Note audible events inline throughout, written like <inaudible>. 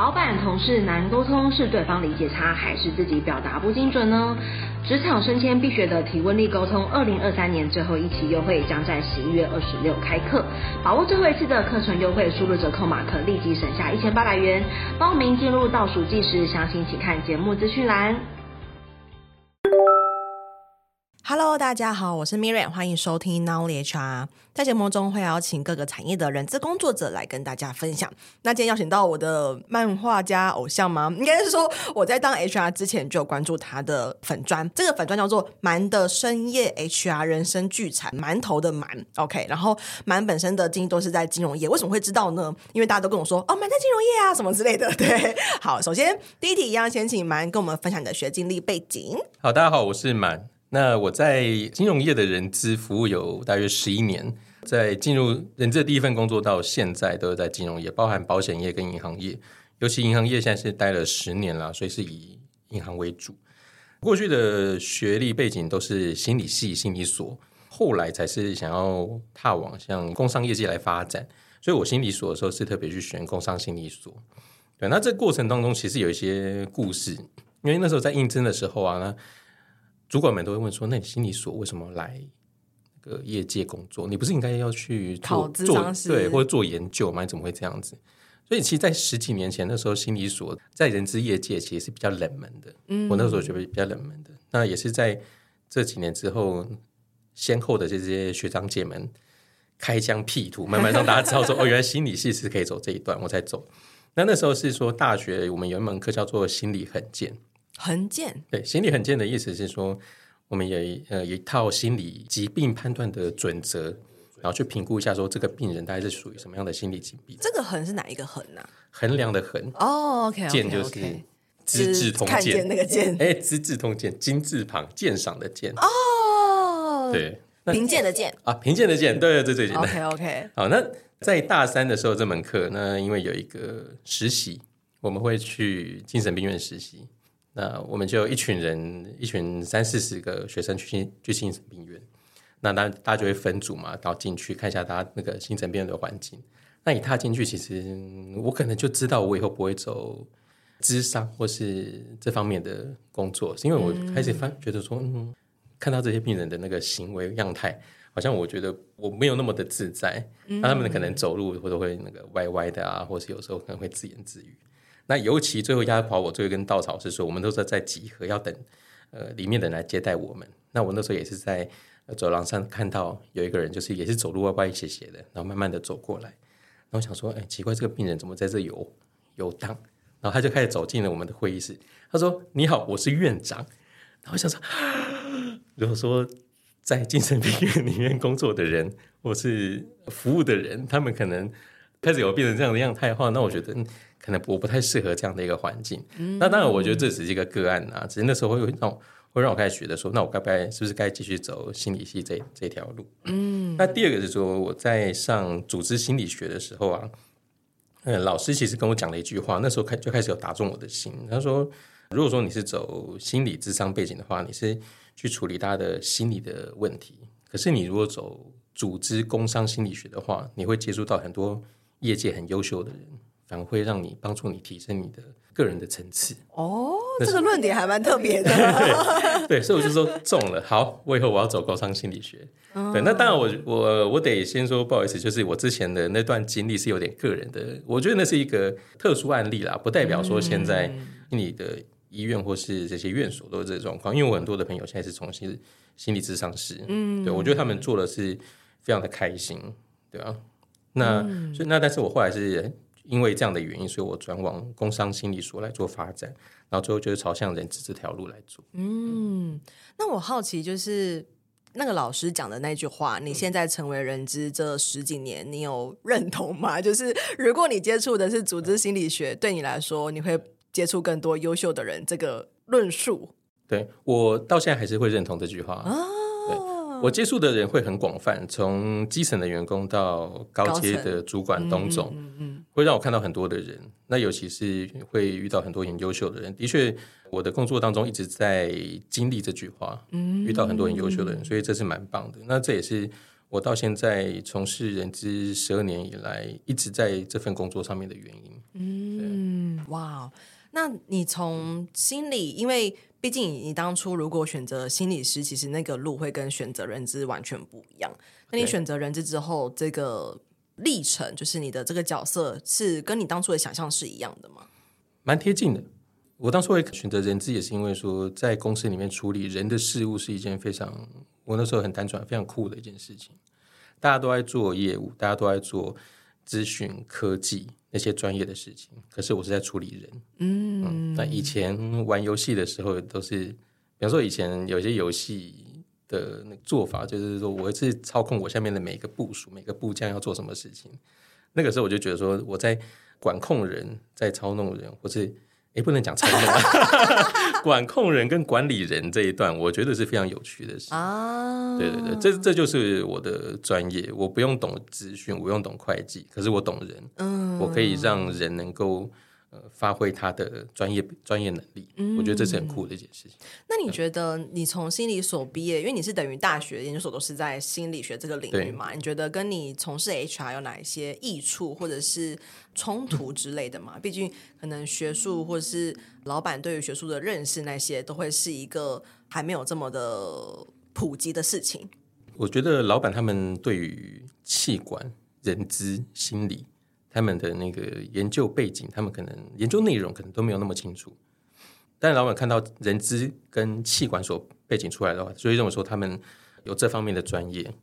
老板同事难沟通，是对方理解差，还是自己表达不精准呢？职场升迁必学的提问力沟通，二零二三年最后一期优惠将在十一月二十六开课，把握最后一次的课程优惠，输入折扣码可立即省下一千八百元。报名进入倒数计时，详情请看节目资讯栏。Hello，大家好，我是 Miriam，欢迎收听 Knowledge HR。在节目中会邀请各个产业的人资工作者来跟大家分享。那今天邀请到我的漫画家偶像吗？应该是说我在当 HR 之前就有关注他的粉专，这个粉专叫做“蛮的深夜 HR 人生聚餐”，馒头的蛮，OK。然后蛮本身的经历都是在金融业，为什么会知道呢？因为大家都跟我说哦，蛮在金融业啊，什么之类的。<laughs> 对，好，首先第一题一样，先请蛮跟我们分享你的学经历背景。好，大家好，我是蛮。那我在金融业的人资服务有大约十一年，在进入人资的第一份工作到现在都是在金融业，包含保险业跟银行业，尤其银行业现在是待了十年了，所以是以银行为主。过去的学历背景都是心理系、心理所，后来才是想要踏往像工商业界来发展，所以我心理所的时候是特别去选工商心理所。对，那这过程当中其实有一些故事，因为那时候在应征的时候啊，那主管们都会问说：“那你心理所为什么来那个业界工作？你不是应该要去做做对或者做研究吗？你怎么会这样子？”所以，其实，在十几年前那时候，心理所在人资业界其实是比较冷门的。嗯，我那时候觉得比较冷门的。那也是在这几年之后，先后的这些学长姐们开疆辟土，慢慢让大家知道说：“ <laughs> 哦，原来心理系是可以走这一段。”我才走。那那时候是说，大学我们有一门课叫做心理衡鉴。衡鉴对，心理衡鉴的意思是说，我们有呃一套心理疾病判断的准则，然后去评估一下说这个病人大概是属于什么样的心理疾病。这个衡是哪一个衡呢？衡量的衡。哦，OK，鉴就是《资治通鉴》那个鉴，哎，《资治通鉴》金字旁鉴赏的鉴。哦，对，评鉴的鉴啊，评鉴的鉴，对，这最简单。OK，OK，<laughs> 好，那在大三的时候这门课，那因为有一个实习，我们会去精神病院实习。那我们就一群人，一群三四十个学生去去精神病院。那大大家就会分组嘛，然后进去看一下大家那个精神病院的环境。那一踏进去，其实我可能就知道我以后不会走智商或是这方面的工作，是因为我开始发觉得说，嗯，看到这些病人的那个行为样态，好像我觉得我没有那么的自在。那他们可能走路或者会那个歪歪的啊，或是有时候可能会自言自语。那尤其最后压垮我最后一根稻草是说，我们都是在集合，要等呃里面的人来接待我们。那我那时候也是在走廊上看到有一个人，就是也是走路歪歪斜斜的，然后慢慢的走过来。然后想说，哎，奇怪，这个病人怎么在这游游荡？然后他就开始走进了我们的会议室。他说：“你好，我是院长。”然后想说，<laughs> 如果说在精神病院里面工作的人，或是服务的人，他们可能开始有变成这样的样态的话，那我觉得。可能我不太适合这样的一个环境，嗯、那当然我觉得这只是一个个案啊，只是那时候会让我会让我开始觉得说，那我该不该是不是该继续走心理系这这条路？嗯，那第二个是说我在上组织心理学的时候啊，嗯，老师其实跟我讲了一句话，那时候开就开始有打中我的心。他说，如果说你是走心理智商背景的话，你是去处理他的心理的问题；可是你如果走组织工商心理学的话，你会接触到很多业界很优秀的人。反而会让你帮助你提升你的个人的层次哦，这个论点还蛮特别的。<laughs> 对，所以我就说中了。好，我以后我要走高商心理学。哦、对，那当然我我我得先说不好意思，就是我之前的那段经历是有点个人的，我觉得那是一个特殊案例啦，不代表说现在你的医院或是这些院所都是这个状况。因为我很多的朋友现在是从事心理咨商师，嗯，对，我觉得他们做的是非常的开心，对啊。那、嗯、所以那但是我后来是。因为这样的原因，所以我转往工商心理所来做发展，然后最后就是朝向人资这条路来做。嗯，那我好奇就是那个老师讲的那句话，你现在成为人资这十几年，你有认同吗？<laughs> 就是如果你接触的是组织心理学，对你来说，你会接触更多优秀的人，这个论述？对，我到现在还是会认同这句话啊。我接触的人会很广泛，从基层的员工到高阶的主管、董总，会让我看到很多的人。那尤其是会遇到很多很优秀的人。的确，我的工作当中一直在经历这句话，嗯遇到很多很优秀的人，所以这是蛮棒的。那这也是我到现在从事人资十二年以来，一直在这份工作上面的原因。嗯，哇，那你从心理，因为毕竟你当初如果选择心理师，其实那个路会跟选择人资完全不一样。那你选择人资之后，这个历程，就是你的这个角色，是跟你当初的想象是一样的吗？蛮贴近的。我当初会选择人资，也是因为说，在公司里面处理人的事务是一件非常，我那时候很单纯、非常酷的一件事情。大家都在做业务，大家都在做咨询科技那些专业的事情，可是我是在处理人。嗯，嗯，那以前玩游戏的时候，都是，比方说以前有些游戏的那个做法，就是说我是操控我下面的每一个部署、每个部将要做什么事情。那个时候我就觉得说，我在管控人，在操弄人，或是。也不能讲操控，<laughs> 管控人跟管理人这一段，我觉得是非常有趣的事啊。对对对，这这就是我的专业。我不用懂资讯，我不用懂会计，可是我懂人。嗯，我可以让人能够。呃，发挥他的专业专业能力，嗯，我觉得这是很酷的一件事情。那你觉得，你从心理所毕业，因为你是等于大学研究所都是在心理学这个领域嘛？你觉得跟你从事 HR 有哪一些益处，或者是冲突之类的吗？<laughs> 毕竟可能学术或者是老板对于学术的认识，那些都会是一个还没有这么的普及的事情。我觉得老板他们对于企管、人资、心理。他们的那个研究背景，他们可能研究内容可能都没有那么清楚。但老板看到人资跟气管所背景出来的话，所以认为说他们有这方面的专业。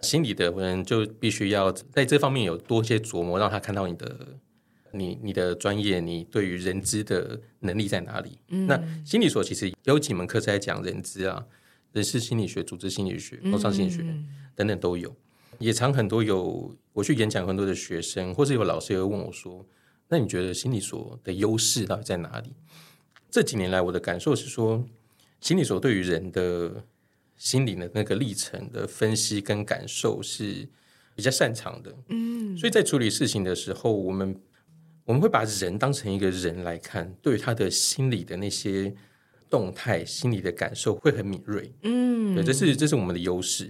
心理的人就必须要在这方面有多些琢磨，让他看到你的你你的专业，你对于人资的能力在哪里。嗯、那心理所其实有几门课是在讲人资啊，人事心理学、组织心理学、工商心理学等等都有。也常很多有我去演讲，很多的学生或者有老师也会问我说：“那你觉得心理所的优势到底在哪里？”这几年来，我的感受是说，心理所对于人的心理的那个历程的分析跟感受是比较擅长的。嗯，所以在处理事情的时候，我们我们会把人当成一个人来看，对于他的心理的那些动态、心理的感受会很敏锐。嗯，对，这是这是我们的优势。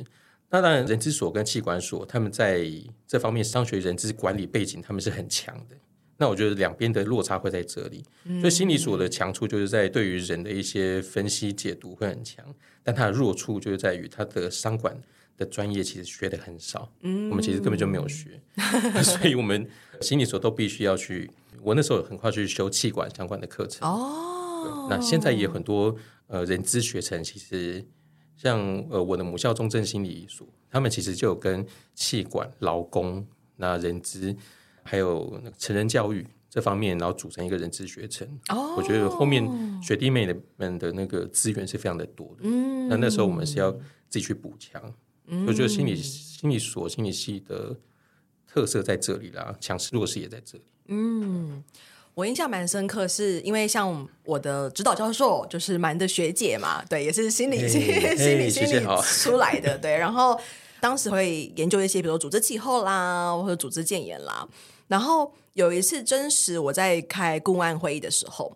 那当然，人资所跟企管所，他们在这方面商学人资管理背景，他们是很强的。那我觉得两边的落差会在这里。嗯、所以心理所的强处就是在对于人的一些分析解读会很强，但它的弱处就是在于它的商管的专业其实学的很少。嗯，我们其实根本就没有学，<laughs> 所以我们心理所都必须要去。我那时候很快去修气管相关的课程。哦，那现在也有很多呃人资学程，其实。像呃，我的母校中正心理所，他们其实就有跟气管、劳工、那人资，还有成人教育这方面，然后组成一个人资学程。哦，我觉得后面学弟妹们的那个资源是非常的多的。嗯，那那时候我们是要自己去补强。嗯，我觉得心理心理所、心理系的特色在这里啦，强势弱势也在这里。嗯。我印象蛮深刻，是因为像我的指导教授就是蛮的学姐嘛，对，也是心理、hey, <laughs> 心理、理出来的，对。然后当时会研究一些，比如说组织气候啦，或者组织建言啦。然后有一次真实我在开顾问会议的时候，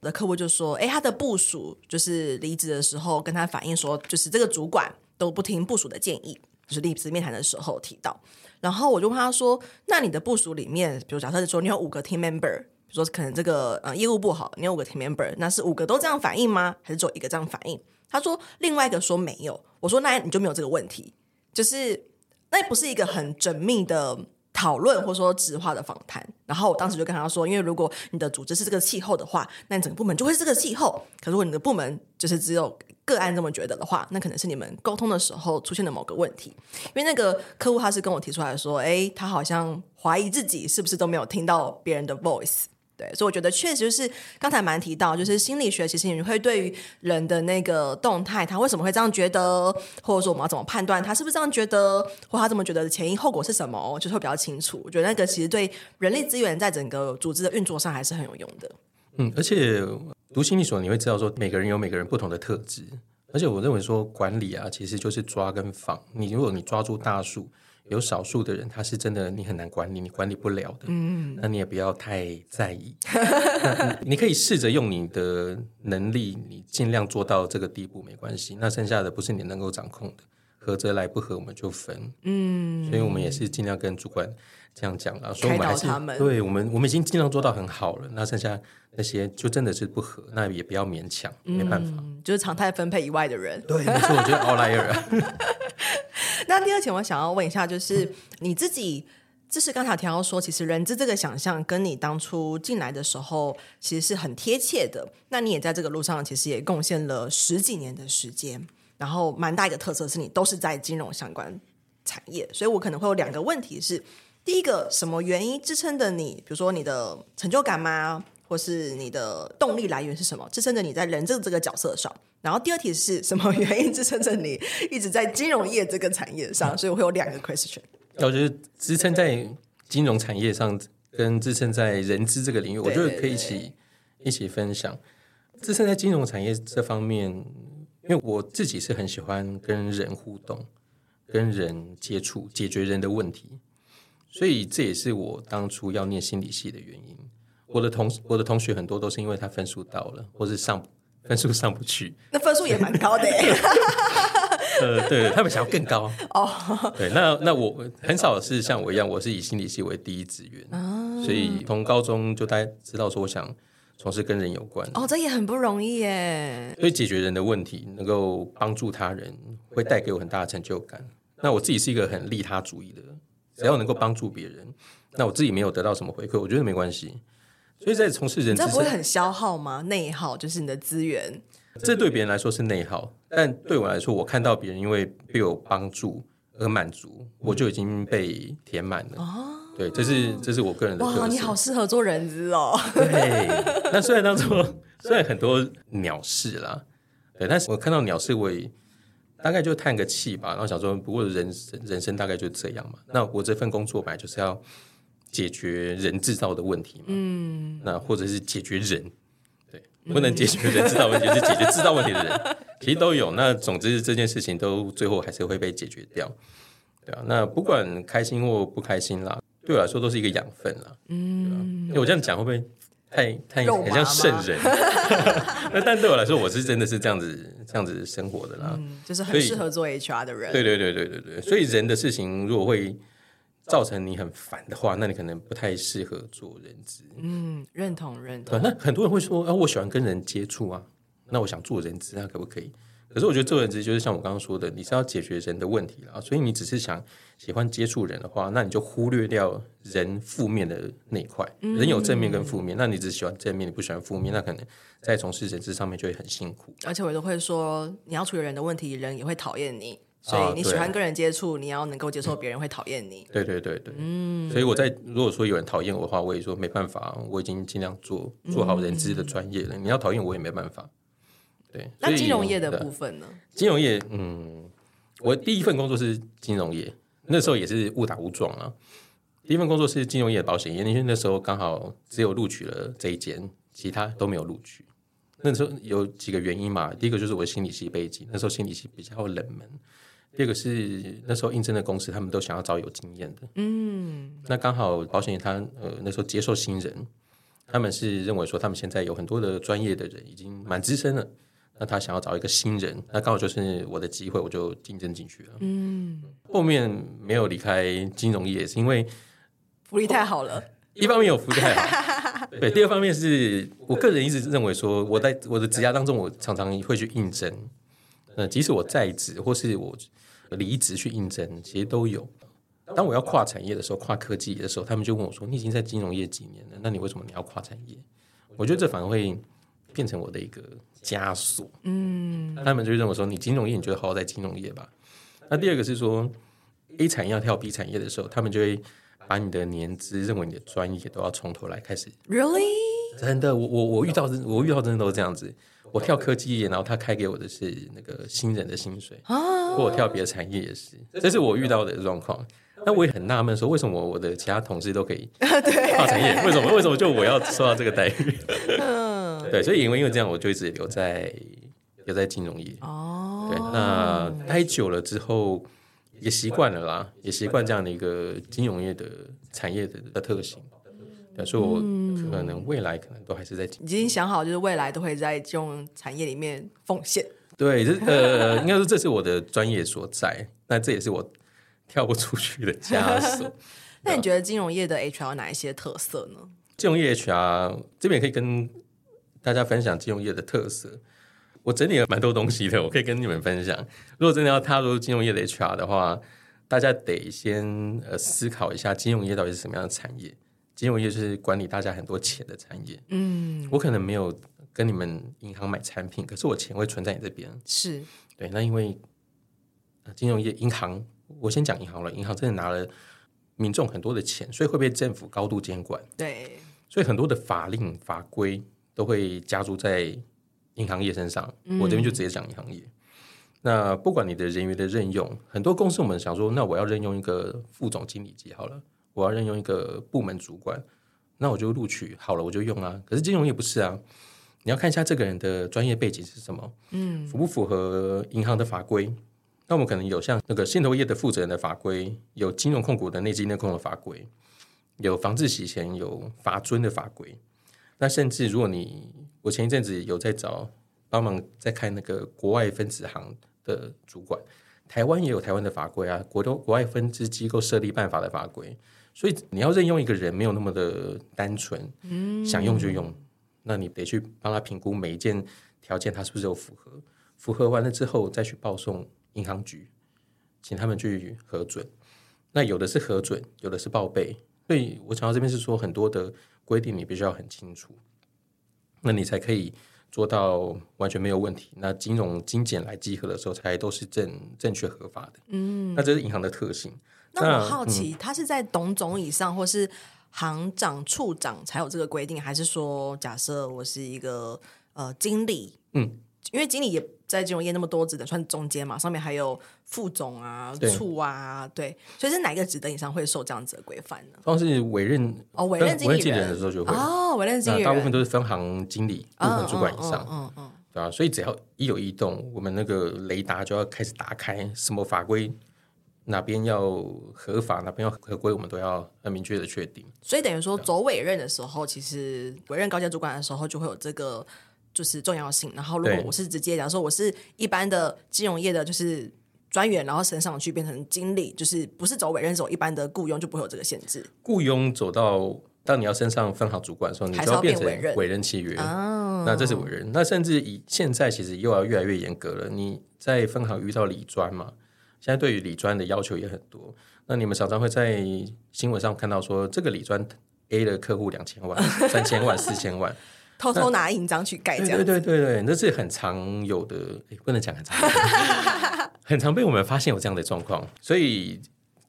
我的客户就说：“哎，他的部署就是离职的时候跟他反映说，就是这个主管都不听部署的建议，就是离职面谈的时候提到。”然后我就问他说：“那你的部署里面，比如假设说你有五个 team member。”说可能这个呃业务不好，你有五个 team member，那是五个都这样反应吗？还是只有一个这样反应？他说另外一个说没有。我说那你就没有这个问题，就是那不是一个很缜密的讨论，或者说直化的访谈。然后我当时就跟他说，因为如果你的组织是这个气候的话，那你整个部门就会是这个气候。可如果你的部门就是只有个案这么觉得的话，那可能是你们沟通的时候出现的某个问题。因为那个客户他是跟我提出来说，哎，他好像怀疑自己是不是都没有听到别人的 voice。对，所以我觉得确实就是刚才蛮提到，就是心理学其实你会对于人的那个动态，他为什么会这样觉得，或者说我们要怎么判断他是不是这样觉得，或他这么觉得的前因后果是什么，就是会比较清楚。我觉得那个其实对人力资源在整个组织的运作上还是很有用的。嗯，而且读心理所你会知道说，每个人有每个人不同的特质，而且我认为说管理啊，其实就是抓跟放。你如果你抓住大树。有少数的人，他是真的你很难管理，你管理不了的。嗯，那你也不要太在意。<laughs> 你，你可以试着用你的能力，你尽量做到这个地步没关系。那剩下的不是你能够掌控的，合则来，不合我们就分。嗯，所以我们也是尽量跟主管这样讲了，所以我们还是他们对我们我们已经尽量做到很好了。那剩下那些就真的是不合，那也不要勉强，没办法。嗯，就是常态分配以外的人。对，没错，我觉得 outlier。<laughs> <laughs> 那第二点，我想要问一下，就是你自己。就是刚才提到说，其实人资这个想象跟你当初进来的时候其实是很贴切的。那你也在这个路上，其实也贡献了十几年的时间。然后蛮大一个特色是你都是在金融相关产业，所以我可能会有两个问题是：第一个，什么原因支撑着你？比如说你的成就感吗？或是你的动力来源是什么？支撑着你在人资这个角色上。然后第二题是什么原因支撑着你一直在金融业这个产业上？<laughs> 所以我会有两个 question。我觉得支撑在金融产业上，跟支撑在人资这个领域，我觉得可以一起一起分享。支撑在金融产业这方面，因为我自己是很喜欢跟人互动、跟人接触、解决人的问题，所以这也是我当初要念心理系的原因。我的同我的同学很多都是因为他分数到了，或是上分数上不去，那分数也蛮高的。<laughs> 呃，对，他们想要更高哦。对，那那我很少是像我一样，我是以心理系为第一志愿，哦、所以从高中就大家知道说，我想从事跟人有关。哦，这也很不容易耶。所以解决人的问题，能够帮助他人，会带给我很大的成就感。那我自己是一个很利他主义的人，只要能够帮助别人，那我自己没有得到什么回馈，我觉得没关系。所以在从事人，这不会很消耗吗？内耗就是你的资源。这对别人来说是内耗，但对我来说，我看到别人因为被我帮助而满足，我就已经被填满了。哦，对，这是这是我个人的。哇，你好适合做人资哦。<laughs> 对，那虽然当中虽然很多鸟事啦，对，但是我看到鸟事，我也大概就叹个气吧，然后想说，不过人生人生大概就这样嘛。那我这份工作本来就是要解决人制造的问题嘛，嗯，那或者是解决人。对不能解决人制造问题，是解决制造问题的人，其实都有。那总之这件事情都最后还是会被解决掉，对啊。那不管开心或不开心啦，对我来说都是一个养分啦。嗯，因为我这样讲会不会太太很像圣人？那 <laughs> 但对我来说，我是真的是这样子这样子生活的啦。嗯，就是很适合做 HR 的人。对对对对对对，所以人的事情如果会。造成你很烦的话，那你可能不太适合做人资。嗯，认同认同。那很多人会说啊，我喜欢跟人接触啊，那我想做人资，那可不可以？可是我觉得做人资就是像我刚刚说的，你是要解决人的问题了，所以你只是想喜欢接触人的话，那你就忽略掉人负面的那一块。人有正面跟负面，嗯、那你只喜欢正面，你不喜欢负面，那可能在从事人事上面就会很辛苦。而且我都会说，你要处理人的问题，人也会讨厌你。所以你喜欢跟人接触，你要能够接受别人会讨厌你。对对对对，嗯。所以我在如果说有人讨厌我的话，我也说没办法，我已经尽量做做好人资的专业了。你要讨厌我也没办法。对。那金融业的部分呢？金融业，嗯，我第一份工作是金融业，那时候也是误打误撞啊。第一份工作是金融业的保险业，因为那时候刚好只有录取了这一间，其他都没有录取。那时候有几个原因嘛，第一个就是我的心理系背景，那时候心理系比较冷门。第二个是那时候应征的公司，他们都想要找有经验的。嗯，那刚好保险业他呃那时候接受新人，他们是认为说他们现在有很多的专业的人已经蛮资深了，那他想要找一个新人，那刚好就是我的机会，我就竞争进去了。嗯，后面没有离开金融业是因为福利太好了，一方面有福利太好，<laughs> 对，第二方面是我个人一直认为说我在我的职涯当中，我常常会去应征，那，即使我在职或是我。离职去应征，其实都有。当我要跨产业的时候，跨科技的时候，他们就问我说：“你已经在金融业几年了？那你为什么你要跨产业？”我觉得这反而会变成我的一个枷锁。嗯，他们就认为说：“你金融业，你就好好在金融业吧。”那第二个是说，A 产业要跳 B 产业的时候，他们就会把你的年资认为你的专业都要从头来开始。Really？真的，我我我遇到我遇到真的都是这样子。我跳科技业，然后他开给我的是那个新人的薪水，或我跳别的产业也是，这是我遇到的状况。那我也很纳闷，说为什么我的其他同事都可以 <laughs> 跨产业，为什么为什么就我要受到这个待遇？对，所以因为因为这样，我就一直留在留在金融业。哦，对，那待久了之后也习惯了啦，也习惯这样的一个金融业的产业的的特性。所以，我可能未来可能都还是在、嗯、已经想好，就是未来都会在金融产业里面奉献。对，这呃，应该说这是我的专业所在，<laughs> 那这也是我跳不出去的枷锁。<laughs> 那你觉得金融业的 HR 有哪一些特色呢？金融业 HR 这边也可以跟大家分享金融业的特色。我整理了蛮多东西的，我可以跟你们分享。如果真的要踏入金融业的 HR 的话，大家得先呃思考一下金融业到底是什么样的产业。金融业就是管理大家很多钱的产业。嗯，我可能没有跟你们银行买产品，可是我钱会存在你这边。是对，那因为金融业银行，我先讲银行了，银行真的拿了民众很多的钱，所以会被政府高度监管。对，所以很多的法令法规都会加注在。银行业身上，我这边就直接讲银行业。嗯、那不管你的人员的任用，很多公司我们想说，那我要任用一个副总经理级好了，我要任用一个部门主管，那我就录取好了，我就用啊。可是金融业不是啊，你要看一下这个人的专业背景是什么，嗯，符不符合银行的法规？那我们可能有像那个信托业的负责人的法规，有金融控股的内稽内控的法规，有防治洗钱有罚尊的法规。那甚至如果你，我前一阵子有在找帮忙在看那个国外分支行的主管，台湾也有台湾的法规啊，国都国外分支机构设立办法的法规，所以你要任用一个人没有那么的单纯，嗯，想用就用，那你得去帮他评估每一件条件他是不是有符合，符合完了之后再去报送银行局，请他们去核准，那有的是核准，有的是报备，所以我讲到这边是说很多的。规定你必须要很清楚，那你才可以做到完全没有问题。那金融精简来集合的时候，才都是正正确合法的。嗯，那这是银行的特性。那我好奇，他、嗯、是在董总以上，或是行长、处长才有这个规定，还是说，假设我是一个呃经理，嗯，因为经理也。在金融业那么多职等算中间嘛，上面还有副总啊、处啊，对，所以是哪个职等以上会受这样子的规范呢？当是委任哦，委任经理人的时候就会哦，委任经理人，大部分都是分行经理、部门主管以上，嗯嗯，对啊，所以只要一有异动，我们那个雷达就要开始打开，什么法规哪边要合法，哪边要合规，我们都要很明确的确定。所以等于说走委任的时候，其实委任高阶主管的时候就会有这个。就是重要性。然后，如果我是直接讲说我是一般的金融业的，就是专员，然后升上去变成经理，就是不是走委任走一般的雇佣，就不会有这个限制。雇佣走到当你要升上分行主管的时候，你就要变成委任契约。哦，那这是委任。那甚至以现在其实又要越来越严格了。你在分行遇到理专嘛？现在对于理专的要求也很多。那你们常常会在新闻上看到说，这个理专 A 的客户两千万、三千万、四千万。偷偷拿印章去盖，这样对对对对，那是很常有的，不能讲很常，<laughs> 很常被我们发现有这样的状况。所以，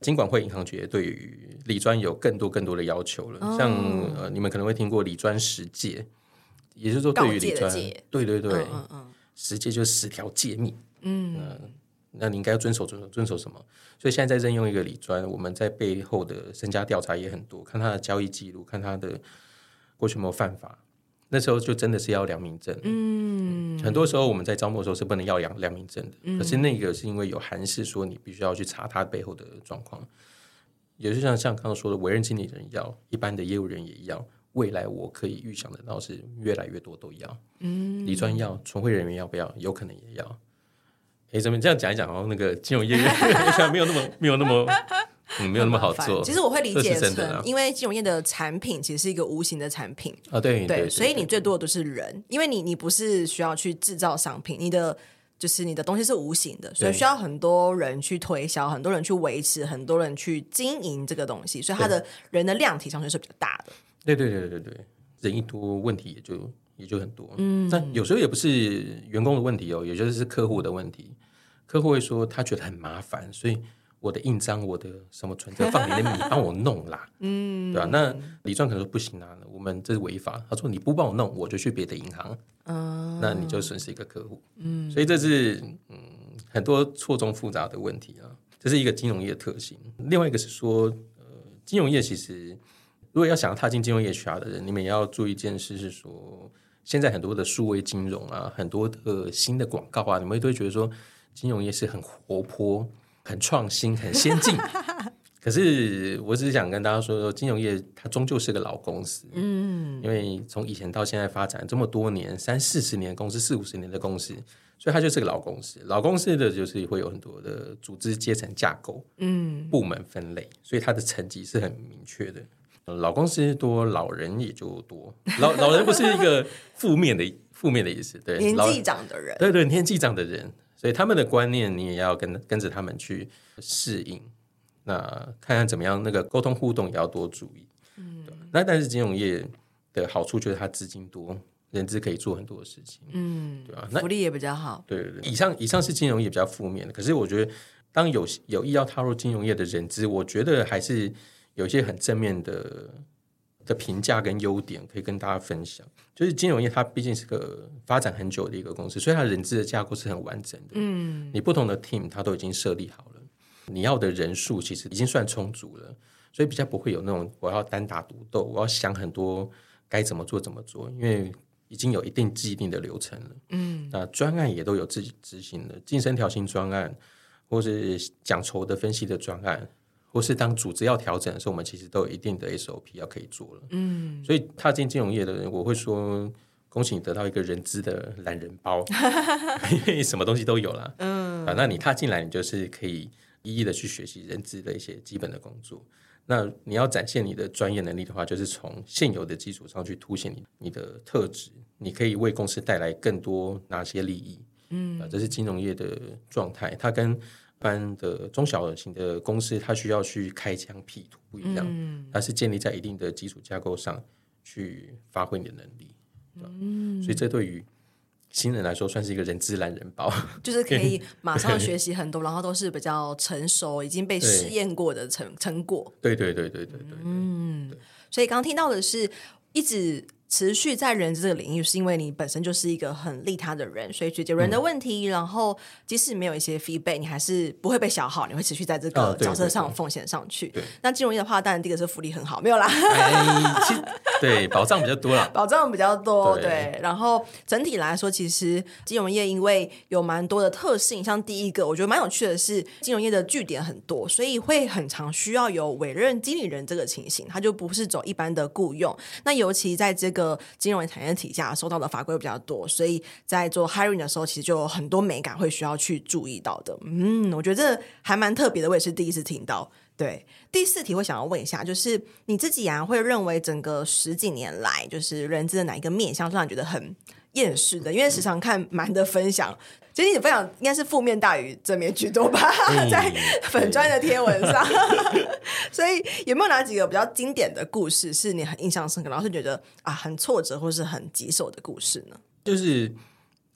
金管会银行局对于理专有更多更多的要求了。哦、像呃，你们可能会听过理专十戒，也就是说，对于理专，对对对，嗯嗯嗯，十戒就是十条戒命，嗯、呃，那你应该要遵守遵守遵守什么？所以现在在任用一个理专，我们在背后的身家调查也很多，看他的交易记录，看他的过去有没有犯法。那时候就真的是要良民证，嗯，很多时候我们在招募的时候是不能要良良民证的，嗯、可是那个是因为有函释说你必须要去查他背后的状况，也就像像刚刚说的，委任经理人要，一般的业务人也要，未来我可以预想得到是越来越多都要，嗯，理专要，存会人员要不要？有可能也要，哎，怎么这样讲一讲哦？那个金融业没有那么没有那么。嗯，没有那么好做。其实我会理解成，啊、因为金融业的产品其实是一个无形的产品啊，对对，对，所以你最多的都是人，因为你你不是需要去制造商品，你的就是你的东西是无形的，所以需要很多人去推销，很多人去维持，很多人去经营这个东西，所以它的人的量体上就是比较大的。对对对对对，人一多，问题也就也就很多。嗯，但有时候也不是员工的问题哦，有些是客户的问题，客户会说他觉得很麻烦，所以。我的印章，我的什么存折放里面，你帮我弄啦，<laughs> 嗯，对吧？那李壮可能说不行啊，我们这是违法。他说你不帮我弄，我就去别的银行，嗯，那你就损失一个客户，嗯，所以这是嗯很多错综复杂的问题啊，这是一个金融业的特性。另外一个是说，呃，金融业其实如果要想要踏进金融业 HR 的人，你们也要注意一件事，是说现在很多的数位金融啊，很多的新的广告啊，你们都会觉得说金融业是很活泼。很创新、很先进，<laughs> 可是我只是想跟大家说说，金融业它终究是个老公司，嗯，因为从以前到现在发展这么多年，三四十年公司，四五十年的公司，所以它就是个老公司。老公司的就是会有很多的组织阶层架构，嗯，部门分类，所以它的层级是很明确的。老公司多，老人也就多。老老人不是一个负面的负面的意思，对，年纪长的人，对对，年纪长的人，所以他们的观念你也要跟跟着他们去适应。那看看怎么样，那个沟通互动也要多注意。嗯，那但是金融业的好处就是它资金多，人资可以做很多的事情。嗯，对吧？那福利也比较好。对对对，以上以上是金融业比较负面的，可是我觉得当有有意要踏入金融业的人资，我觉得还是有一些很正面的的评价跟优点可以跟大家分享。就是金融业它毕竟是个发展很久的一个公司，所以它人资的架构是很完整的。嗯，你不同的 team 它都已经设立好了。你要的人数其实已经算充足了，所以比较不会有那种我要单打独斗，我要想很多该怎么做怎么做，因为已经有一定既定的流程了。嗯，那专案也都有自己执行的，晋升调薪专案，或是奖酬的分析的专案，或是当组织要调整的时候，我们其实都有一定的 SOP 要可以做了。嗯，所以踏进金融业的人，我会说恭喜你得到一个人资的懒人包，<laughs> 因为什么东西都有了。嗯，啊，那你踏进来，你就是可以。一一的去学习人资的一些基本的工作。那你要展现你的专业能力的话，就是从现有的基础上去凸显你你的特质。你可以为公司带来更多哪些利益？嗯，这是金融业的状态。它跟一般的中小型的公司，它需要去开疆辟土不一样。嗯，它是建立在一定的基础架构上去发挥你的能力。嗯，所以这对于新人来说算是一个人资懒人包，就是可以 <laughs> 马上学习很多，然后都是比较成熟、已经被试验过的成成果。对对对对对对，嗯，所以刚刚听到的是一直。持续在人资这个领域，是因为你本身就是一个很利他的人，所以解决人的问题，嗯、然后即使没有一些 feedback，你还是不会被消耗，你会持续在这个角色上奉献上去。对，那金融业的话，当然第一个是福利很好，没有啦，哎、对，保障比较多啦，<laughs> 保障比较多，对，对。然后整体来说，其实金融业因为有蛮多的特性，像第一个，我觉得蛮有趣的是，金融业的据点很多，所以会很常需要有委任经理人这个情形，它就不是走一般的雇佣。那尤其在这个金融产业体下，受到的法规比较多，所以在做 hiring 的时候，其实就有很多美感会需要去注意到的。嗯，我觉得这还蛮特别的，我也是第一次听到。对，第四题我想要问一下，就是你自己啊，会认为整个十几年来，就是人资的哪一个面向让你觉得很厌世的？因为时常看蛮的分享。其实你的分享应该是负面大于正面居多吧，嗯、在粉砖的贴文上。<laughs> 所以有没有哪几个比较经典的故事是你很印象深刻，然后是觉得啊很挫折或是很棘手的故事呢？就是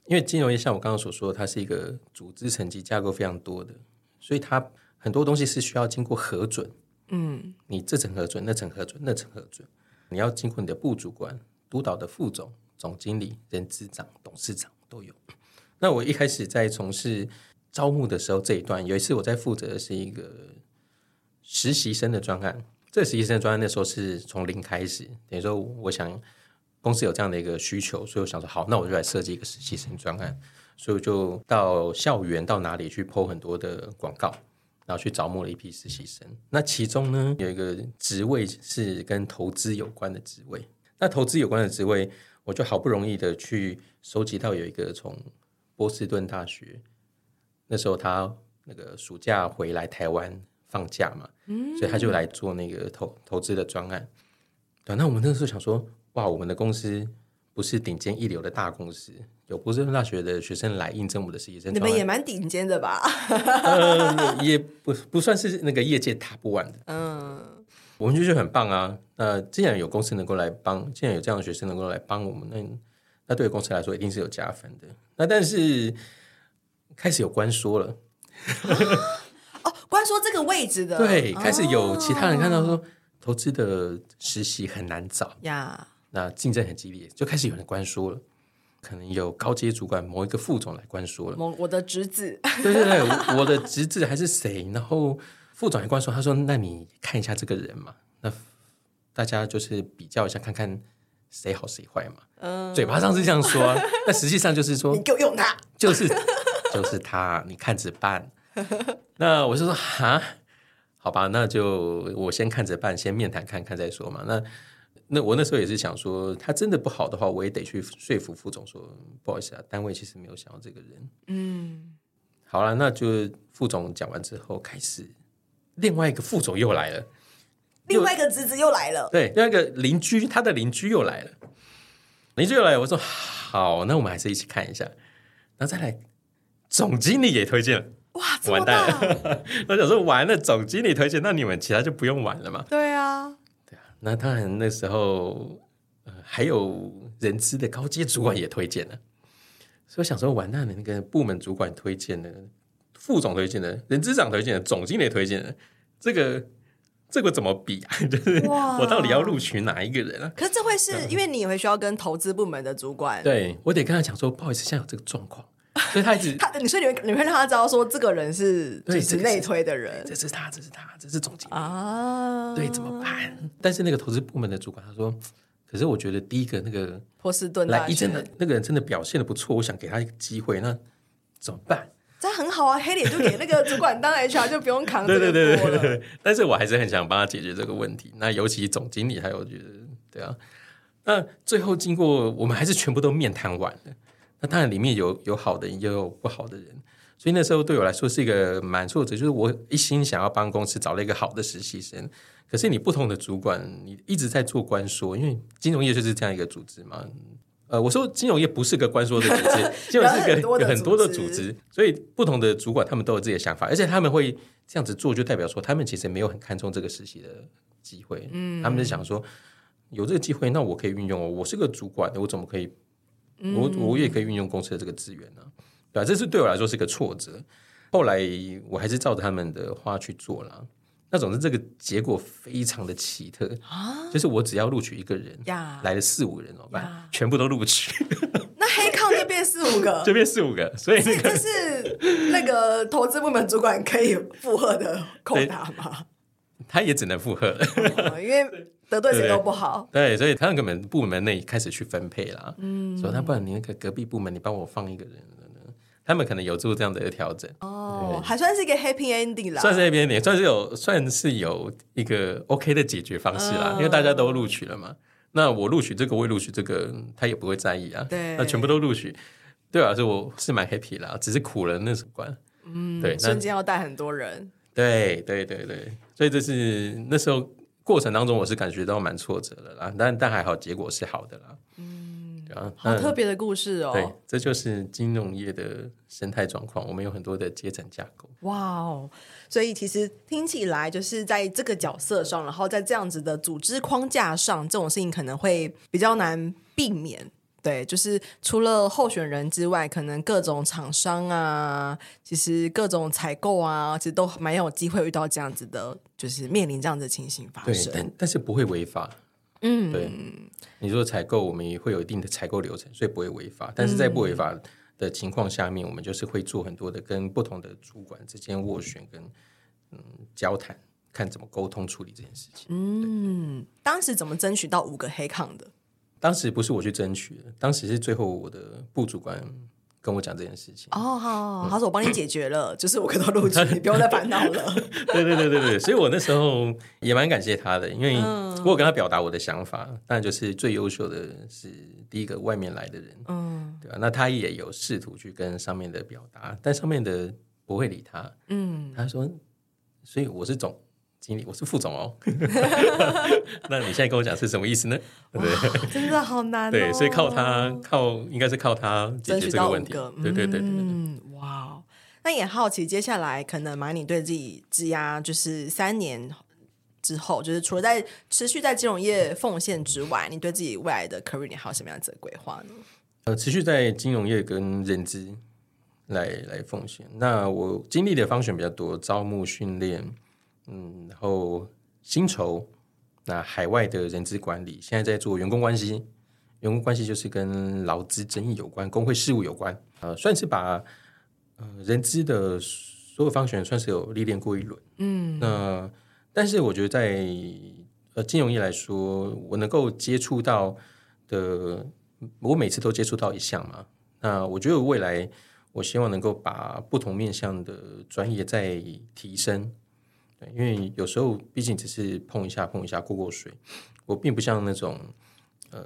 因为金融业像我刚刚所说的，它是一个组织层级架构非常多的，所以它很多东西是需要经过核准。嗯，你这层核准，那层核准，那层核准，你要经过你的部主管、督导的副总、总经理、人资长、董事长都有。那我一开始在从事招募的时候，这一段有一次我在负责的是一个实习生的专案。这个实习生的专案那时候是从零开始，等于说我想公司有这样的一个需求，所以我想说好，那我就来设计一个实习生专案。所以我就到校园到哪里去 po 很多的广告，然后去招募了一批实习生。那其中呢，有一个职位是跟投资有关的职位。那投资有关的职位，我就好不容易的去收集到有一个从波士顿大学那时候，他那个暑假回来台湾放假嘛，嗯，所以他就来做那个投投资的专案。对，那我们那时候想说，哇，我们的公司不是顶尖一流的大公司，有波士顿大学的学生来应征我们的实习生，你们也蛮顶尖的吧？<laughs> 呃，也不不算是那个业界打不完的，嗯，我们就觉得很棒啊。那既然有公司能够来帮，既然有这样的学生能够来帮我们，那。那对公司来说一定是有加分的。那但是开始有官说了，哦，官说这个位置的，对，开始有其他人看到说投资的实习很难找呀，那竞争很激烈，就开始有人关说了，可能有高阶主管某一个副总来关说了，某我的侄子，<laughs> 对对对，我的侄子还是谁？然后副总来关说，他说：“那你看一下这个人嘛，那大家就是比较一下，看看。”谁好谁坏嘛？嗯，嘴巴上是这样说，<laughs> 但实际上就是说，你给我用他，就是就是他，你看着办。<laughs> 那我就说哈，好吧，那就我先看着办，先面谈看看再说嘛。那那我那时候也是想说，他真的不好的话，我也得去说服副总说，不好意思啊，单位其实没有想要这个人。嗯，好了，那就副总讲完之后，开始另外一个副总又来了，另外一个侄子又来了，对，另外一个邻居，他的邻居又来了，邻居又来了，我说好，那我们还是一起看一下，然后再来，总经理也推荐了。哇，完蛋了！<laughs> 我想说完了，总经理推荐，那你们其他就不用玩了嘛？对啊，对啊。那当然，那时候、呃、还有人资的高阶主管也推荐了，所以我想说，完蛋了，那个部门主管推荐的，副总推荐的，人资长推荐的，总经理推荐的，这个这个怎么比啊？<laughs> 就是我到底要录取哪一个人啊？可是这会是因为你也会需要跟投资部门的主管，对我得跟他讲说，不好意思，现在有这个状况。<laughs> 所以他一直他，你说你会你会让他知道说这个人是就是内推的人，这是他，这是他，这是总经理啊。对，怎么办？但是那个投资部门的主管他说，可是我觉得第一个那个波士顿来一真的那个人真的表现的不错，我想给他一个机会，那怎么办？这很好啊，黑脸就给那个主管当 <laughs> HR 就不用扛对对对对对。但是我还是很想帮他解决这个问题。那尤其总经理还有觉得对啊，那最后经过我们还是全部都面谈完了。那当然，里面有有好的，也有不好的人，所以那时候对我来说是一个蛮挫折。就是我一心想要帮公司找了一个好的实习生，可是你不同的主管，你一直在做官说，因为金融业就是这样一个组织嘛。呃，我说金融业不是个官说的组织，<laughs> 金融是个有很多的组织，所以不同的主管他们都有自己的想法，而且他们会这样子做，就代表说他们其实没有很看重这个实习的机会。嗯，他们就想说有这个机会，那我可以运用哦。我是个主管，我怎么可以？我我也可以运用公司的这个资源呢、啊，对吧？这是对我来说是个挫折。后来我还是照着他们的话去做了。那总之这个结果非常的奇特啊！就是我只要录取一个人，呀，来了四五个人怎么办？全部都录取。那黑抗就变四五个，<laughs> 就变四五个。所以这个是那个投资部门主管可以负荷的扣打吗？他也只能负荷，因为。得罪谁都不好，<laughs> 对，所以他们根本部门内开始去分配啦。嗯，说那不然你那个隔壁部门，你帮我放一个人，他们可能有做这样的一个调整。哦，还算是一个 happy ending 啦，算是 happy ending，算是有算是有一个 OK 的解决方式啦。因为大家都录取了嘛，那我录取这个，我也录取这个，他也不会在意啊。对，那全部都录取，对啊，所以我是蛮 happy 啦，只是苦了那什么关。嗯，对，瞬间要带很多人。对对对对，所以这是那时候。过程当中，我是感觉到蛮挫折的啦，但但还好，结果是好的啦。嗯，啊，好特别的故事哦。对，这就是金融业的生态状况。我们有很多的阶层架构。哇哦，所以其实听起来就是在这个角色上，然后在这样子的组织框架上，这种事情可能会比较难避免。对，就是除了候选人之外，可能各种厂商啊，其实各种采购啊，其实都蛮有机会遇到这样子的，就是面临这样子的情形发生。对，但但是不会违法。嗯，对。你说采购，我们也会有一定的采购流程，所以不会违法。但是在不违法的情况下面，嗯、我们就是会做很多的跟不同的主管之间斡旋跟嗯交谈，看怎么沟通处理这件事情。嗯，当时怎么争取到五个黑抗的？当时不是我去争取的，当时是最后我的部主管跟我讲这件事情。哦，好，嗯、他说我帮你解决了，就是我跟他录取，你不用再烦恼了。对对对对对，所以我那时候也蛮感谢他的，因为我有跟他表达我的想法，但就是最优秀的是第一个外面来的人，嗯，对吧？那他也有试图去跟上面的表达，但上面的不会理他，嗯，他说，所以我是总。经理，我是副总哦。<laughs> <laughs> 那你现在跟我讲是什么意思呢？对，真的好难哦。对，所以靠他，靠应该是靠他解决这个问题。对对对对。嗯，哇，那也好奇，接下来可能马，你对自己质押就是三年之后，就是除了在持续在金融业奉献之外，你对自己未来的 career 你还有什么样子的规划呢？呃，持续在金融业跟人资来来奉献。那我经历的方选比较多，招募训练。嗯，然后薪酬，那海外的人资管理，现在在做员工关系，员工关系就是跟劳资争议有关，工会事务有关，呃，算是把呃人资的所有方选算是有历练过一轮。嗯，那但是我觉得在呃金融业来说，我能够接触到的，我每次都接触到一项嘛，那我觉得未来我希望能够把不同面向的专业再提升。对，因为有时候毕竟只是碰一下碰一下过过水，我并不像那种呃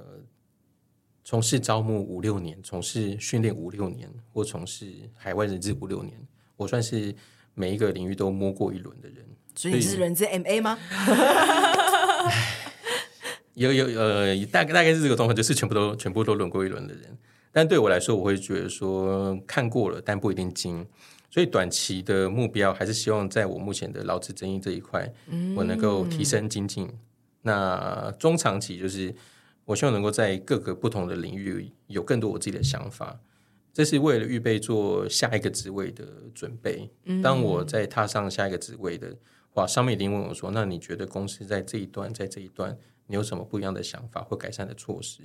从事招募五六年、从事训练五六年或从事海外人资五六年，我算是每一个领域都摸过一轮的人。所以你是人资 MA 吗？有有呃，大概大概是这个状况，就是全部都全部都轮过一轮的人。但对我来说，我会觉得说看过了，但不一定精。所以短期的目标还是希望在我目前的劳资争议这一块，我能够提升精进。嗯、那中长期就是我希望能够在各个不同的领域有更多我自己的想法，这是为了预备做下一个职位的准备。当我在踏上下一个职位的话，上面一定问我说：“那你觉得公司在这一段，在这一段？”你有什么不一样的想法或改善的措施？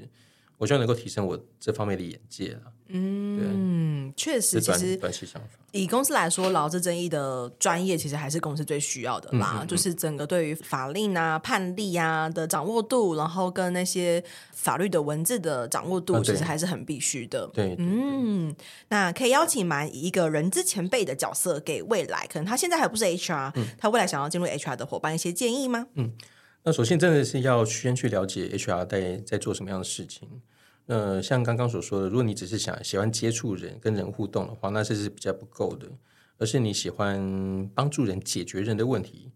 我希望能够提升我这方面的眼界了。嗯，确实，其实短期想法，以公司来说，劳资争议的专业其实还是公司最需要的啦。嗯嗯嗯，就是整个对于法令啊、判例啊的掌握度，然后跟那些法律的文字的掌握度，其实还是很必须的。对，对，对，嗯，那可以邀请蛮以一个人资前辈的角色，给未来可能他现在还不是 HR，、嗯、他未来想要进入 HR 的伙伴一些建议吗？嗯。那首先真的是要先去了解 HR 在在做什么样的事情。呃，像刚刚所说的，如果你只是想喜欢接触人跟人互动的话，那这是比较不够的。而是你喜欢帮助人解决人的问题，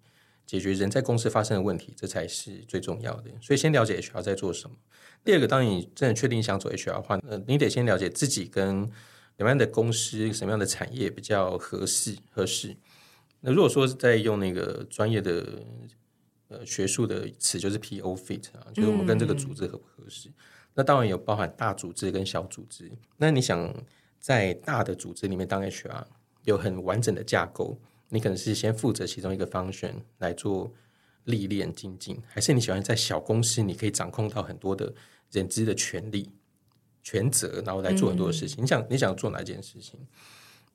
解决人在公司发生的问题，这才是最重要的。所以先了解 HR 在做什么。第二个，当你真的确定想走 HR 的话，呃，你得先了解自己跟什么样的公司、什么样的产业比较合适合适。那如果说是在用那个专业的。呃，学术的词就是 PO fit 啊，就是我们跟这个组织合不合适。嗯、那当然有包含大组织跟小组织。那你想在大的组织里面当 HR，有很完整的架构，你可能是先负责其中一个 function 来做历练精进，还是你喜欢在小公司，你可以掌控到很多的人资的权利、权责，然后来做很多的事情？嗯、你想你想做哪件事情？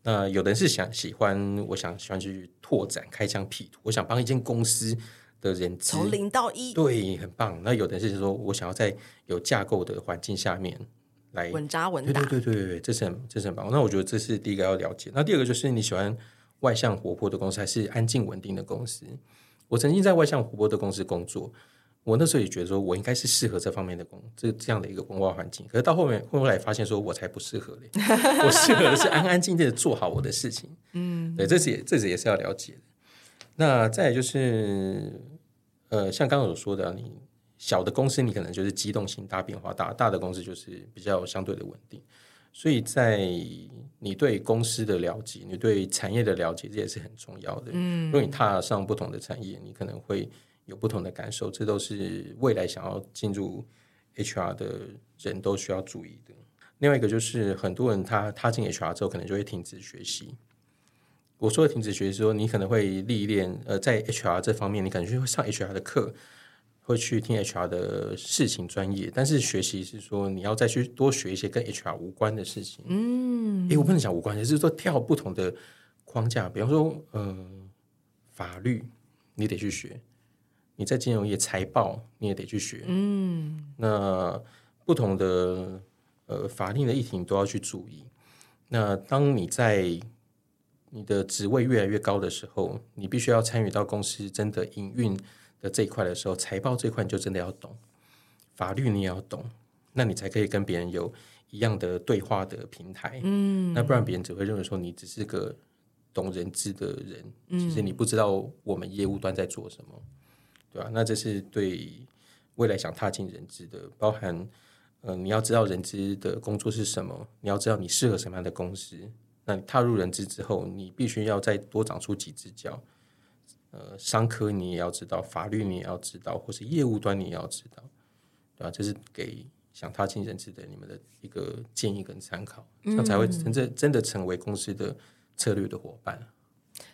那有的人是想喜欢，我想喜欢去拓展、开疆辟土，我想帮一间公司。的人从零到一，对，很棒。那有的人是说，我想要在有架构的环境下面来稳扎稳打，对对对对对，这是很这是很棒。那我觉得这是第一个要了解。那第二个就是你喜欢外向活泼的公司，还是安静稳定的公司？我曾经在外向活泼的公司工作，我那时候也觉得说我应该是适合这方面的工这这样的一个文化环境。可是到后面后来发现说我才不适合嘞，我适合的是安安静静的做好我的事情。嗯，对，这是也这是也是要了解的。那再来就是。呃，像刚刚所说的，你小的公司你可能就是机动性大，变化大；大的公司就是比较相对的稳定。所以在你对公司的了解，你对产业的了解，这也是很重要的。嗯，如果你踏上不同的产业，你可能会有不同的感受，这都是未来想要进入 HR 的人都需要注意的。另外一个就是，很多人他踏进 HR 之后，可能就会停止学习。我说的停止学习，说你可能会历练，呃，在 HR 这方面，你可能就会上 HR 的课，会去听 HR 的事情专业，但是学习是说你要再去多学一些跟 HR 无关的事情。嗯，诶，我不能讲无关，就是说跳不同的框架，比方说，呃，法律你得去学，你在金融业财报你也得去学。嗯，那不同的呃法令的议题都要去注意。那当你在你的职位越来越高的时候，你必须要参与到公司真的营运的这一块的时候，财报这块你就真的要懂，法律你也要懂，那你才可以跟别人有一样的对话的平台。嗯，那不然别人只会认为说你只是个懂人资的人，其实你不知道我们业务端在做什么，对吧？那这是对未来想踏进人资的，包含呃，你要知道人资的工作是什么，你要知道你适合什么样的公司。那你踏入人资之后，你必须要再多长出几只脚。呃，商科你也要知道，法律你也要知道，或是业务端你也要知道，对吧？这是给想踏进人资的你们的一个建议跟参考，这样才会真正真的成为公司的策略的伙伴。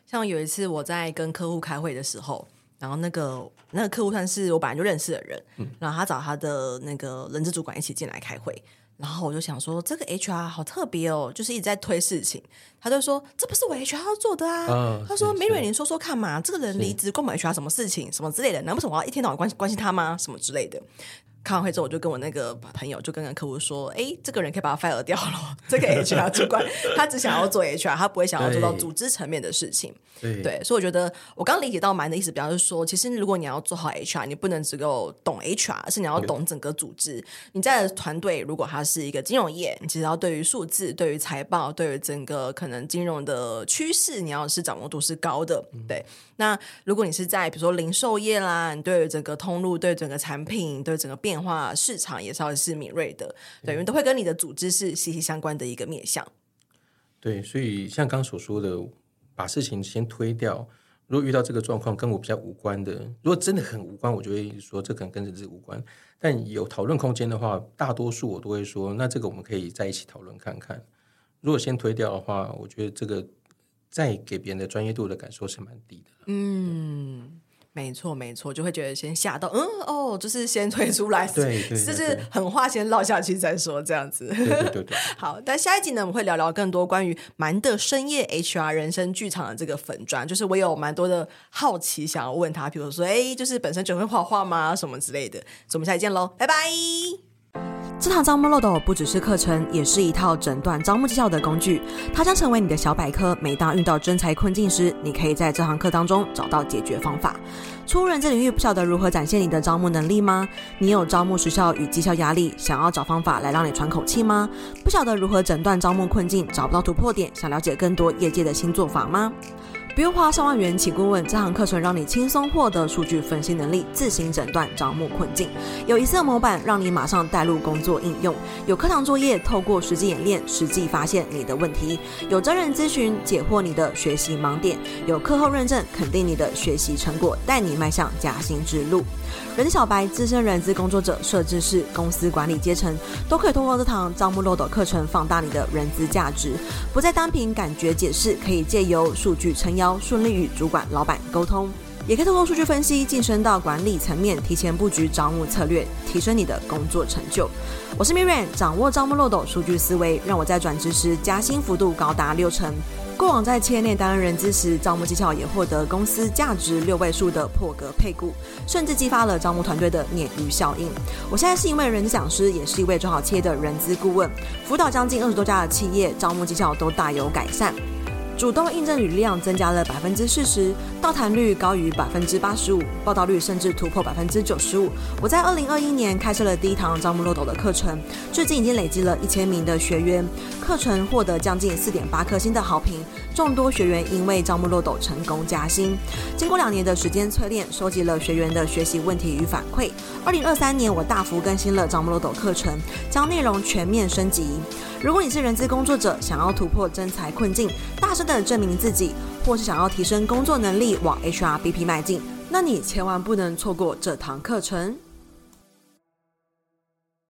像有一次我在跟客户开会的时候，然后那个那个客户算是我本来就认识的人，嗯，然后他找他的那个人资主管一起进来开会。然后我就想说，这个 HR 好特别哦，就是一直在推事情。他就说，这不是我 HR 要做的啊。哦、他说，Miriam，你说说看嘛，这个人离职关我们 HR 什么事情，什么之类的？难不成我要一天到晚关关心他吗？什么之类的？开完会之后，我就跟我那个朋友就跟个客户说：“哎，这个人可以把他 fire 掉了。<laughs> 这个 <laughs> HR 主管他只想要做 HR，他不会想要做到组织层面的事情。对，对，所以我觉得我刚理解到蛮的意思，比方是说，其实如果你要做好 HR，你不能只够懂 HR，而是你要懂整个组织。你在团队如果它是一个金融业，你其实要对于数字、对于财报、对于整个可能金融的趋势，你要是掌握度是高的。嗯、对，那如果你是在比如说零售业啦，你对整个通路、对整个产品、对整个变化市场也稍微是敏锐的，对，因为都会跟你的组织是息息相关的一个面向。对，所以像刚所说的，把事情先推掉。如果遇到这个状况跟我比较无关的，如果真的很无关，我就会说这可能跟这个无关。但有讨论空间的话，大多数我都会说，那这个我们可以在一起讨论看看。如果先推掉的话，我觉得这个再给别人的专业度的感受是蛮低的。嗯。没错，没错，就会觉得先吓到，嗯，哦，就是先推出来，对，<laughs> 就是狠话先唠下去再说，这样子。对对对对。<laughs> 好，但下一集呢，我们会聊聊更多关于蛮的深夜 HR 人生剧场的这个粉砖，就是我有蛮多的好奇想要问他，比如说，哎，就是本身就会画画吗？什么之类的。所以我们下期见喽，拜拜。这堂招募漏斗不只是课程，也是一套诊断招募绩效的工具。它将成为你的小百科。每当遇到真才困境时，你可以在这堂课当中找到解决方法。初入人资领域，不晓得如何展现你的招募能力吗？你有招募时效与绩效压力，想要找方法来让你喘口气吗？不晓得如何诊断招募困境，找不到突破点，想了解更多业界的新做法吗？不用花上万元请顾问，这堂课程让你轻松获得数据分析能力，自行诊断招募困境。有一次的模板，让你马上带入工作应用；有课堂作业，透过实际演练，实际发现你的问题；有真人咨询，解惑你的学习盲点；有课后认证，肯定你的学习成果，带你迈向加薪之路。人小白、资深人资工作者、设置师、公司管理阶层，都可以通过这堂招募漏斗课程，放大你的人资价值。不再单凭感觉解释，可以借由数据撑腰，顺利与主管、老板沟通。也可以透过数据分析，晋升到管理层面，提前布局招募策略，提升你的工作成就。我是 Miran，掌握招募漏斗数据思维，让我在转职时加薪幅度高达六成。过往在企业内担任人资时，招募绩效也获得公司价值六位数的破格配股，甚至激发了招募团队的鲶鱼效应。我现在是一位人资讲师，也是一位中小企业的人资顾问，辅导将近二十多家的企业，招募绩效都大有改善。主动应征履历量增加了百分之四十，到谈率高于百分之八十五，报道率甚至突破百分之九十五。我在二零二一年开设了第一堂招募漏斗的课程，最近已经累积了一千名的学员，课程获得将近四点八颗星的好评，众多学员因为招募漏斗成功加薪。经过两年的时间淬炼，收集了学员的学习问题与反馈。二零二三年，我大幅更新了招募漏斗课程，将内容全面升级。如果你是人资工作者，想要突破真才困境，大声的证明自己，或是想要提升工作能力，往 HRBP 迈进，那你千万不能错过这堂课程。